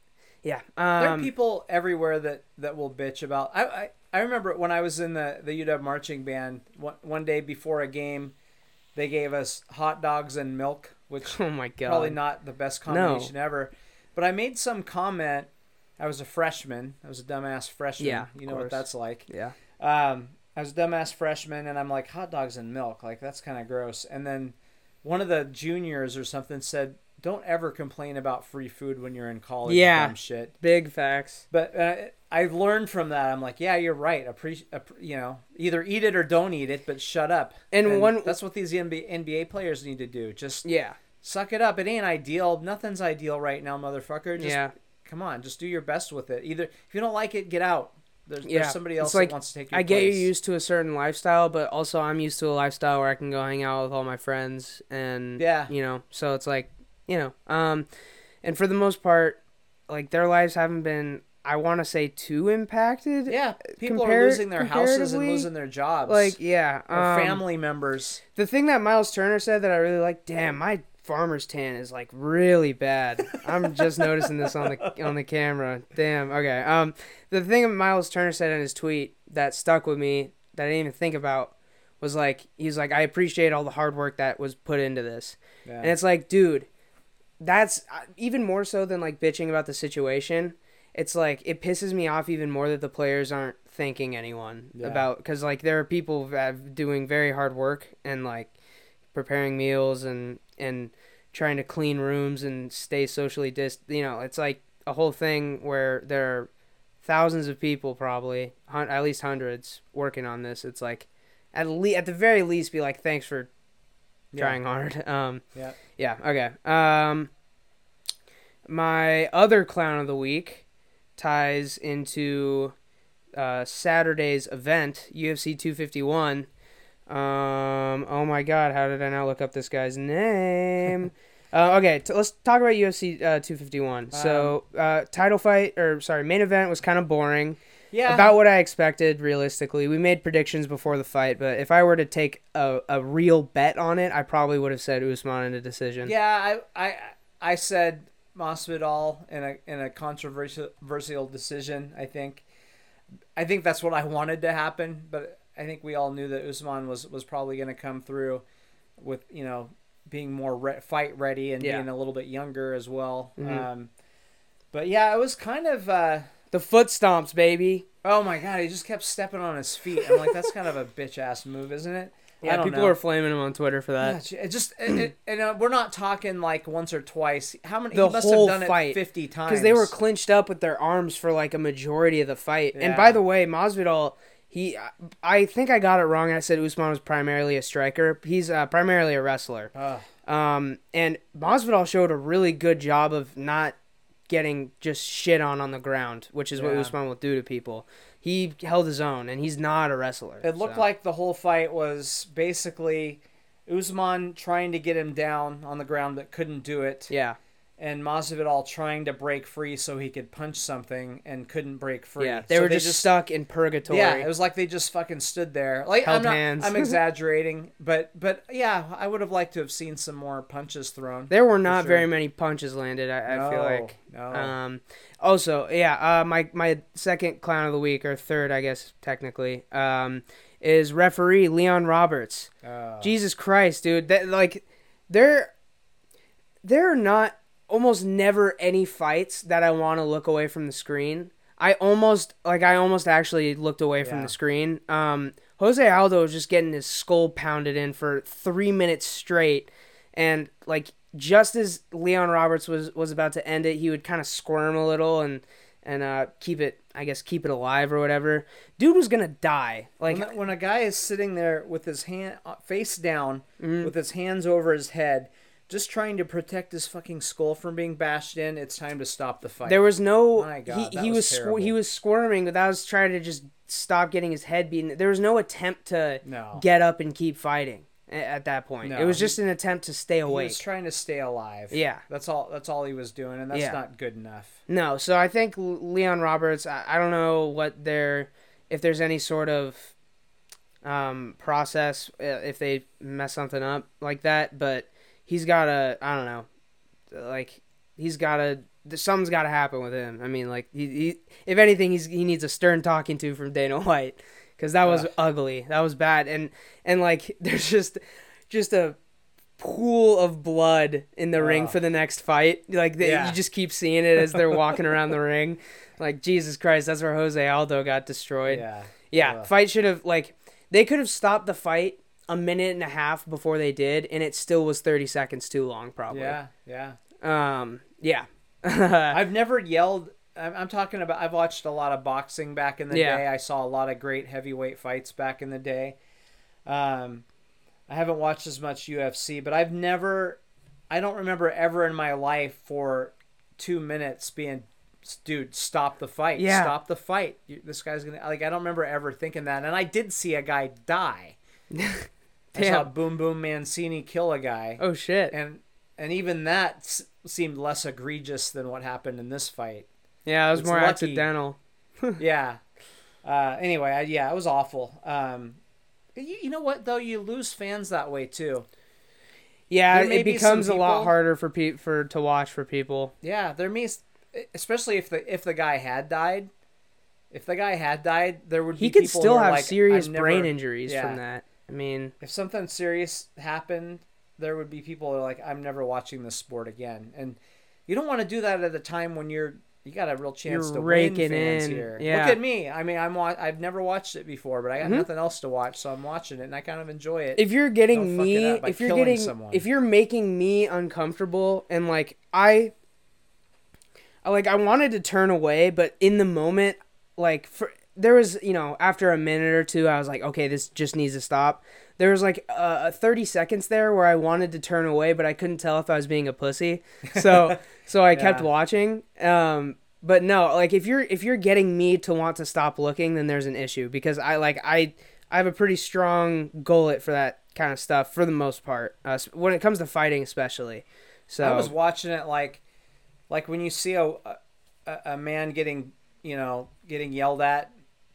yeah, There are um, people everywhere that, that will bitch about. I, I I remember when I was in the the UW marching band. One, one day before a game, they gave us hot dogs and milk, which oh my god, probably not the best combination ever. But I made some comment. I was a freshman. I was a dumbass freshman. Yeah, you know what that's like. yeah, Um, I was a dumbass freshman, and I'm like hot dogs and milk, like that's kind of gross. And then one of the juniors or something said, "Don't ever complain about free food when you're in college." Yeah. dumb shit. big facts. But uh, I've learned from that. I'm like, yeah, you're right. Appre- appre- you know, either eat it or don't eat it, but shut up. And one- that's what these NBA, NBA players need to do. Just Yeah, suck it up. It ain't ideal. Nothing's ideal right now, motherfucker. Just yeah, come on, just do your best with it. Either if you don't like it, get out. There's, Yeah, there's somebody it's else like, that wants to take your I get you're used to a certain lifestyle, but also I'm used to a lifestyle where I can go hang out with all my friends and Yeah. you know, so it's like, you know, um, and for the most part, like their lives haven't been, I want to say, too impacted. Yeah, people compar- are losing their houses and losing their jobs. Like, yeah, or um, family members. The thing that Myles Turner said that I really like, damn, my farmer's tan is like really bad. I'm just noticing this on the on the camera. Damn. Okay. Um, the thing Myles Turner said in his tweet that stuck with me that I didn't even think about was like he's like I appreciate all the hard work that was put into this, Yeah. and it's like, dude, that's uh, even more so than like bitching about the situation. It's like it pisses me off even more that the players aren't thanking anyone Yeah. about because like there are people doing very hard work and like preparing meals and and trying to clean rooms and stay socially dis you know it's like a whole thing where there are thousands of people probably hun- at least hundreds working on this it's like at le- at the very least be like thanks for Yeah. trying hard um Yeah. yeah okay um my other clown of the week ties into uh, Saturday's event, UFC 251. Um. Oh my God! How did I not look up this guy's name? uh, okay, t- let's talk about UFC uh, 251. So, Um, uh, title fight or sorry, main event was kind of boring. Yeah. About what I expected, realistically. We made predictions before the fight, but if I were to take a, a real bet on it, I probably would have said Usman in a decision. Yeah, I I I said Masvidal in a in a controversial controversial decision. I think, I think that's what I wanted to happen, but I think we all knew that Usman was was probably going to come through, with you know being more re- fight ready and Yeah. being a little bit younger as well. Mhm. Um, but yeah, it was kind of. Uh, The foot stomps, baby. oh my god, he just kept stepping on his feet. I'm like, that's kind of a bitch ass move, isn't it? Yeah, people know. are flaming him on Twitter for that. gee, it just it, it, and uh, we're not talking like once or twice. How many? The he must whole have done fight. it fifty times. Because they were clinched up with their arms for like a majority of the fight. And by the way, Masvidal, he, I think I got it wrong. I said Usman was primarily a striker. He's uh, primarily a wrestler. Ugh. Um, and Masvidal showed a really good job of not getting just shit on on the ground, which is what Usman will do to people. He held his own, and he's not a wrestler. It looked so. like the whole fight was basically Usman trying to get him down on the ground but couldn't do it, yeah, and Masvidal trying to break free so he could punch something and couldn't break free. yeah. They So were just, stuck in purgatory. Yeah, it was like they just fucking stood there. Like Held I'm not, hands. I'm exaggerating, but but yeah, I would have liked to have seen some more punches thrown. there were not sure. very many punches landed. I, I feel like. no. Um, also, yeah, uh, my my second clown of the week or third, I guess technically, um, is referee Leon Roberts. Uh, Jesus Christ, dude! That like, they're they're not almost never any fights that I want to look away from the screen. I almost like I almost actually looked away from the screen. Um, Jose Aldo was just getting his skull pounded in for three minutes straight, and like just as Leon Roberts was was about to end it, he would kind of squirm a little and and uh, keep it, I guess, keep it alive or whatever. Dude was gonna die. Like when, when a guy is sitting there with his hand uh, face down, Mhm. with his hands over his head, just trying to protect his fucking skull from being bashed in, it's time to stop the fight. There was no. My God, he that he was was squ- he was squirming, but that was trying to just stop getting his head beaten. There was no attempt to no. get up and keep fighting at that point. No, it was just an attempt to stay awake. he was trying to stay alive. Yeah. that's all. That's all he was doing, and that's Yeah. not good enough. No, so I think Leon Roberts. I, I don't know what their if there's any sort of um, process uh, if they mess something up like that, but he's got to. I don't know, like he's got to. Something's got to happen with him. I mean, like he, he if anything, he's he needs a stern talking to from Dana White because that was Ugh. ugly. That was bad, and and like there's just just a pool of blood in the ring for the next fight. Like they, Yeah. you just keep seeing it as they're walking around the ring. Like Jesus Christ, that's where Jose Aldo got destroyed. Yeah, Yeah, Ugh. fight should have like they could have stopped the fight a minute and a half before they did, and it still was thirty seconds too long, probably. yeah, yeah. Um. Yeah. I've never yelled. I'm, I'm talking about. I've watched a lot of boxing back in the Yeah. day. I saw a lot of great heavyweight fights back in the day. Um, I haven't watched as much UFC, but I've never. I don't remember ever in my life for two minutes being, dude, stop the fight. Yeah. Stop the fight. This guy's gonna like. I don't remember ever thinking that, and I did see a guy die. I saw Boom Boom Mancini kill a guy Oh shit. and and even that s- seemed less egregious than what happened in this fight. Yeah, it was it's more lucky. accidental. yeah. Uh, anyway, I, yeah, it was awful. Um, you, you know what though? You lose fans that way too. Yeah, it be becomes some a lot harder for pe- for to watch for people. Yeah, there may, especially if the if the guy had died. If the guy had died, there would be He could people still have like, serious "I've brain injuries yeah. from that. I mean, If something serious happened, there would be people who are like, "I'm never watching this sport again," and you don't want to do that at a time when you're you got a real chance You're to raking win fans in. here. Yeah. Look at me. I mean, I'm wa- I've never watched it before, but I got Mhm. nothing else to watch, so I'm watching it and I kind of enjoy it. if you're getting Don't fuck it me, if you're getting, someone. if you're making me uncomfortable, and like I, I like I wanted to turn away, but in the moment, like for there was you know after a minute or two, I was like, okay, this just needs to stop. There was like uh, 30 seconds there where I wanted to turn away, but I couldn't tell if I was being a pussy. So so I kept watching. Um, but no, like if you're if you're getting me to want to stop looking, then there's an issue because I like I I have a pretty strong gullet for that kind of stuff for the most part. Uh, when it comes to fighting, especially. So I was watching it like, like when you see a, a a man getting you know getting yelled at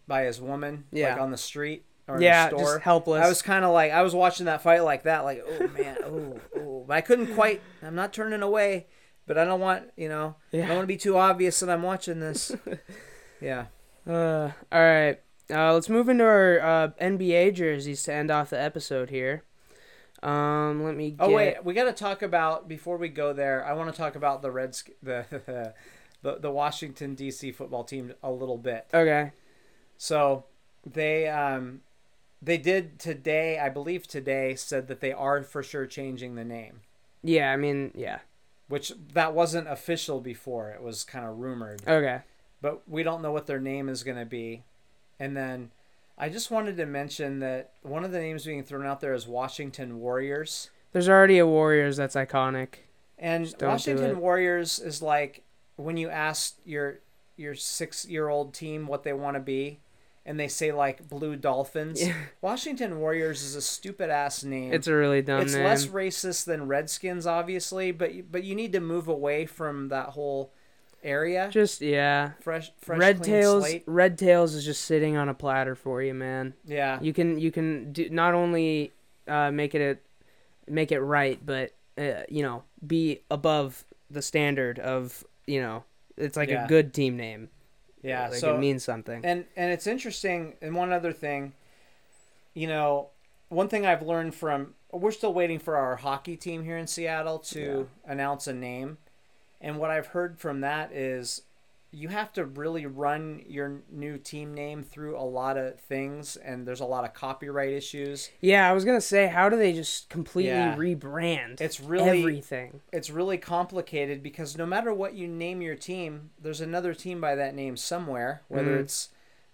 by his woman Yeah. like on the street or yeah, in the store. just helpless. I was kind of like I was watching that fight like that, like oh man, oh oh, but I couldn't quite. I'm not turning away, but I don't want you know. I Yeah. don't want to be too obvious that I'm watching this. yeah. Uh, all right. Uh, let's move into our uh, NBA jerseys to end off the episode here. Um, let me. Get... Oh wait, we got to talk about before we go there. I want to talk about the Reds, the the the Washington D.C. football team a little bit. Okay. So they um they did today, I believe today said that they are for sure changing the name, Yeah. I mean, yeah. which that wasn't official before. It was kind of rumored. Okay. but we don't know what their name is going to be. And then I just wanted to mention that one of the names being thrown out there is Washington Warriors. There's already a Warriors that's iconic. And Just don't do Washington. Warriors is like when you ask your your 6-year-old team what they want to be and they say like Blue Dolphins. Yeah. Washington Warriors is a stupid ass name. It's a really dumb it's name. less racist than Redskins obviously, but you- but you need to move away from that whole area. Just yeah. fresh fresh Red tails. slate. Red tails is just sitting on a platter for you, man. Yeah. You can you can do, not only uh, make it a, make it right, but uh, you know be above the standard of you know it's like Yeah. a good team name. Yeah, like so it means something. and and it's interesting. And one other thing, you know, one thing I've learned from we're still waiting for our hockey team here in Seattle to announce a name, and what I've heard from that is you have to really run your new team name through a lot of things, and there's a lot of copyright issues. Yeah, I was gonna say, how do they just completely Yeah. rebrand It's really everything? it's really complicated because no matter what you name your team, there's another team by that name somewhere, whether Mhm. it's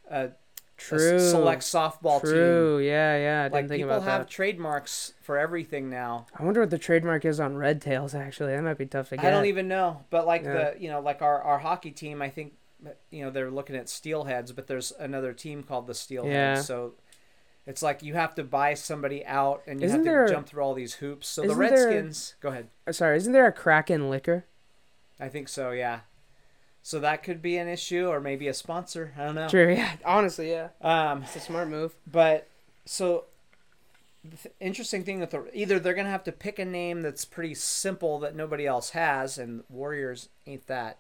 a True. select softball team. True. Yeah, yeah. I didn't Like think people have trademarks for everything now. I wonder what the trademark is on Red Tails. Actually, that might be tough to get. I don't even know, but like Yeah. the you know like our our hockey team, I think you know they're looking at Steelheads, but there's another team called the Steelheads. Yeah. So it's like you have to buy somebody out and you Isn't have to there- jump through all these hoops. So the isn't there- Redskins, go ahead. Uh, Sorry, isn't there a Kraken liquor? I think so, yeah. So that could be an issue, or maybe a sponsor. I don't know. True. Yeah. Honestly, yeah. Um, It's a smart move. But so the th- interesting thing with the either they're gonna have to pick a name that's pretty simple that nobody else has, and Warriors ain't that,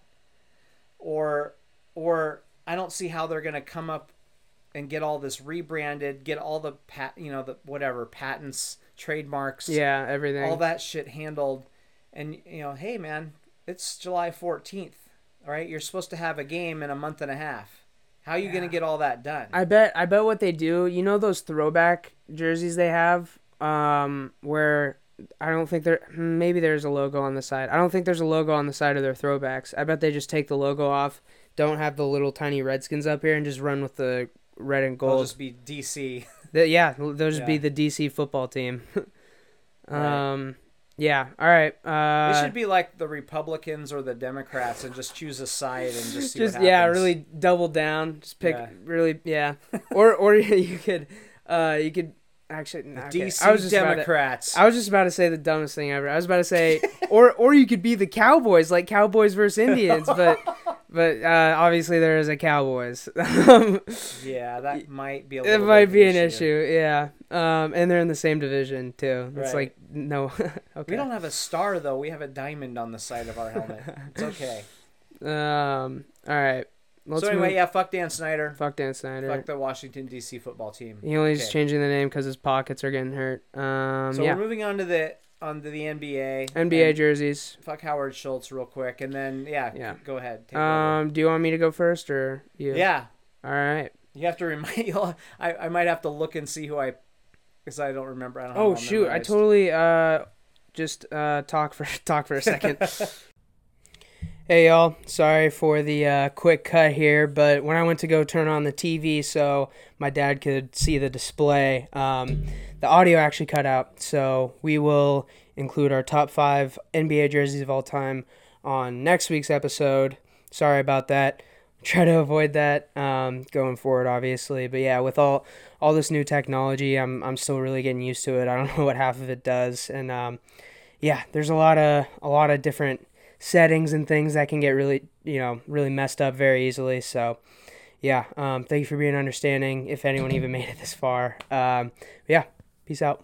or or I don't see how they're gonna come up and get all this rebranded, get all the pat you know the whatever patents, trademarks, Yeah, everything. all that shit handled, and you know, hey man, it's July fourteenth, all right? You're supposed to have a game in a month and a half. How are you gonna get all that done? I bet. I bet what they do. You know those throwback jerseys they have, um, where I don't think there. Maybe there's a logo on the side. I don't think there's a logo on the side of their throwbacks. I bet they just take the logo off, don't have the little tiny Redskins up here, and just run with the red and gold. just be DC. The- yeah, they'll just be the DC football team. Right. Yeah. All right. Uh, They should be like the Republicans or the Democrats and just choose a side and just just yeah, really double down. Just pick Yeah. really yeah. or or you could uh you could actually okay. DC I was just about to- Democrats. I was just about to say the dumbest thing ever. I was about to say, or or you could be the Cowboys, like Cowboys versus Indians, but but uh, obviously there is a Cowboys. Yeah, that might be a it might be an issue, yeah. Um, and they're in the same division too. It's Right. like no, okay. We don't have a star though. We have a diamond on the side of our helmet. It's okay. Um, all right. Let's so anyway, move- yeah, fuck Dan Snyder. fuck Dan Snyder. Fuck the Washington D.C. football team. He only Okay. changing the name because his pockets are getting hurt. Um, So yeah. we're moving on to the on to the NBA. NBA jerseys. Fuck Howard Schultz real quick, and then yeah, Yeah. go ahead. Um, do you want me to go first or you? yeah, All right. you have to remind. I I might have to look and see who I, because I don't remember. I don't Oh shoot! I totally uh just uh talk for talk for a second. hey y'all, sorry for the uh, quick cut here, but when I went to go turn on the TV so my dad could see the display, um, the audio actually cut out. So we will include our top five NBA jerseys of all time on next week's episode. Sorry about that. try to avoid that um, going forward, obviously. But yeah, with all all this new technology, I'm I'm still really getting used to it. I don't know what half of it does, and um, yeah, there's a lot of a lot of different settings and things that can get really you know really messed up very easily. So yeah, um, thank you for being understanding. If anyone even made it this far, um, yeah, peace out.